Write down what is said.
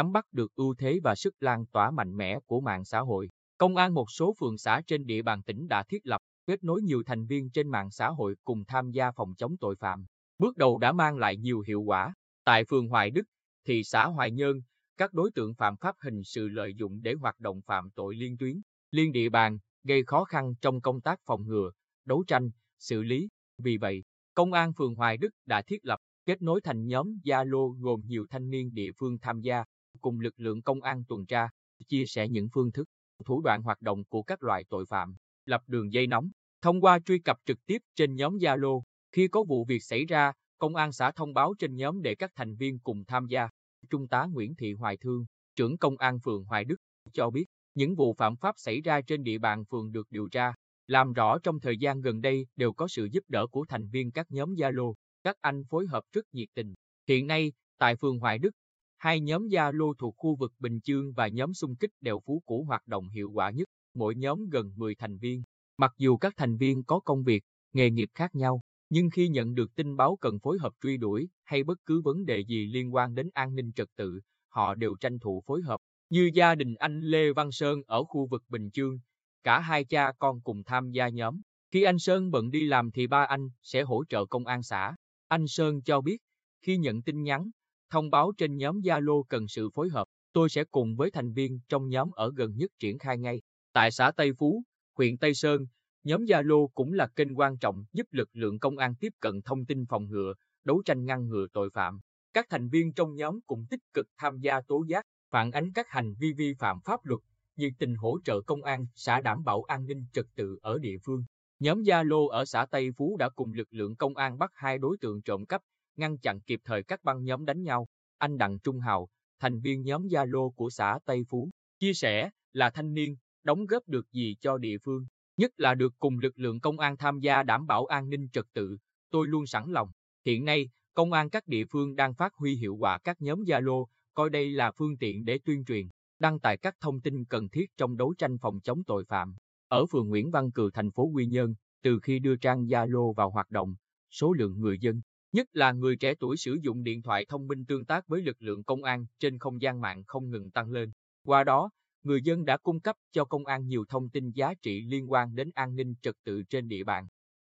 nắm bắt được ưu thế và sức lan tỏa mạnh mẽ của mạng xã hội. Công an một số phường xã trên địa bàn tỉnh đã thiết lập, kết nối nhiều thành viên trên mạng xã hội cùng tham gia phòng chống tội phạm. Bước đầu đã mang lại nhiều hiệu quả. Tại phường Hoài Đức, thị xã Hoài Nhơn, các đối tượng phạm pháp hình sự lợi dụng để hoạt động phạm tội liên tuyến, liên địa bàn, gây khó khăn trong công tác phòng ngừa, đấu tranh, xử lý. Vì vậy, Công an phường Hoài Đức đã thiết lập, kết nối thành nhóm Zalo gồm nhiều thanh niên địa phương tham gia, cùng lực lượng công an tuần tra, chia sẻ những phương thức, thủ đoạn hoạt động của các loại tội phạm, lập đường dây nóng. Thông qua truy cập trực tiếp trên nhóm Zalo, khi có vụ việc xảy ra, công an xã thông báo trên nhóm để các thành viên cùng tham gia. Trung tá Nguyễn Thị Hoài Thương, trưởng công an phường Hoài Đức, cho biết, những vụ phạm pháp xảy ra trên địa bàn phường được điều tra, làm rõ trong thời gian gần đây đều có sự giúp đỡ của thành viên các nhóm Zalo, các anh phối hợp rất nhiệt tình. Hiện nay, tại phường Hoài Đức, hai nhóm Zalo thuộc khu vực Bình Chương và nhóm xung kích đều Phú Cũ hoạt động hiệu quả nhất, mỗi nhóm gần 10 thành viên. Mặc dù các thành viên có công việc, nghề nghiệp khác nhau, nhưng khi nhận được tin báo cần phối hợp truy đuổi hay bất cứ vấn đề gì liên quan đến an ninh trật tự, họ đều tranh thủ phối hợp. Như gia đình anh Lê Văn Sơn ở khu vực Bình Chương, cả hai cha con cùng tham gia nhóm. Khi anh Sơn bận đi làm thì ba anh sẽ hỗ trợ công an xã. Anh Sơn cho biết, khi nhận tin nhắn, thông báo trên nhóm Zalo cần sự phối hợp, tôi sẽ cùng với thành viên trong nhóm ở gần nhất triển khai ngay. Tại xã Tây Phú, huyện Tây Sơn, nhóm Zalo cũng là kênh quan trọng giúp lực lượng công an tiếp cận thông tin phòng ngừa, đấu tranh ngăn ngừa tội phạm. Các thành viên trong nhóm cũng tích cực tham gia tố giác, phản ánh các hành vi vi phạm pháp luật, nhiệt tình hỗ trợ công an xã đảm bảo an ninh trật tự ở địa phương. Nhóm Zalo ở xã Tây Phú đã cùng lực lượng công an bắt hai đối tượng trộm cắp, ngăn chặn kịp thời các băng nhóm đánh nhau. Anh Đặng Trung Hào, thành viên nhóm Zalo của xã Tây Phú, chia sẻ là thanh niên, đóng góp được gì cho địa phương, nhất là được cùng lực lượng công an tham gia đảm bảo an ninh trật tự, tôi luôn sẵn lòng. Hiện nay, công an các địa phương đang phát huy hiệu quả các nhóm Zalo, coi đây là phương tiện để tuyên truyền, đăng tải các thông tin cần thiết trong đấu tranh phòng chống tội phạm. Ở phường Nguyễn Văn Cừ thành phố Quy Nhơn, từ khi đưa trang Zalo vào hoạt động, số lượng người dân, nhất là người trẻ tuổi sử dụng điện thoại thông minh tương tác với lực lượng công an trên không gian mạng không ngừng tăng lên. Qua đó, người dân đã cung cấp cho công an nhiều thông tin giá trị liên quan đến an ninh trật tự trên địa bàn.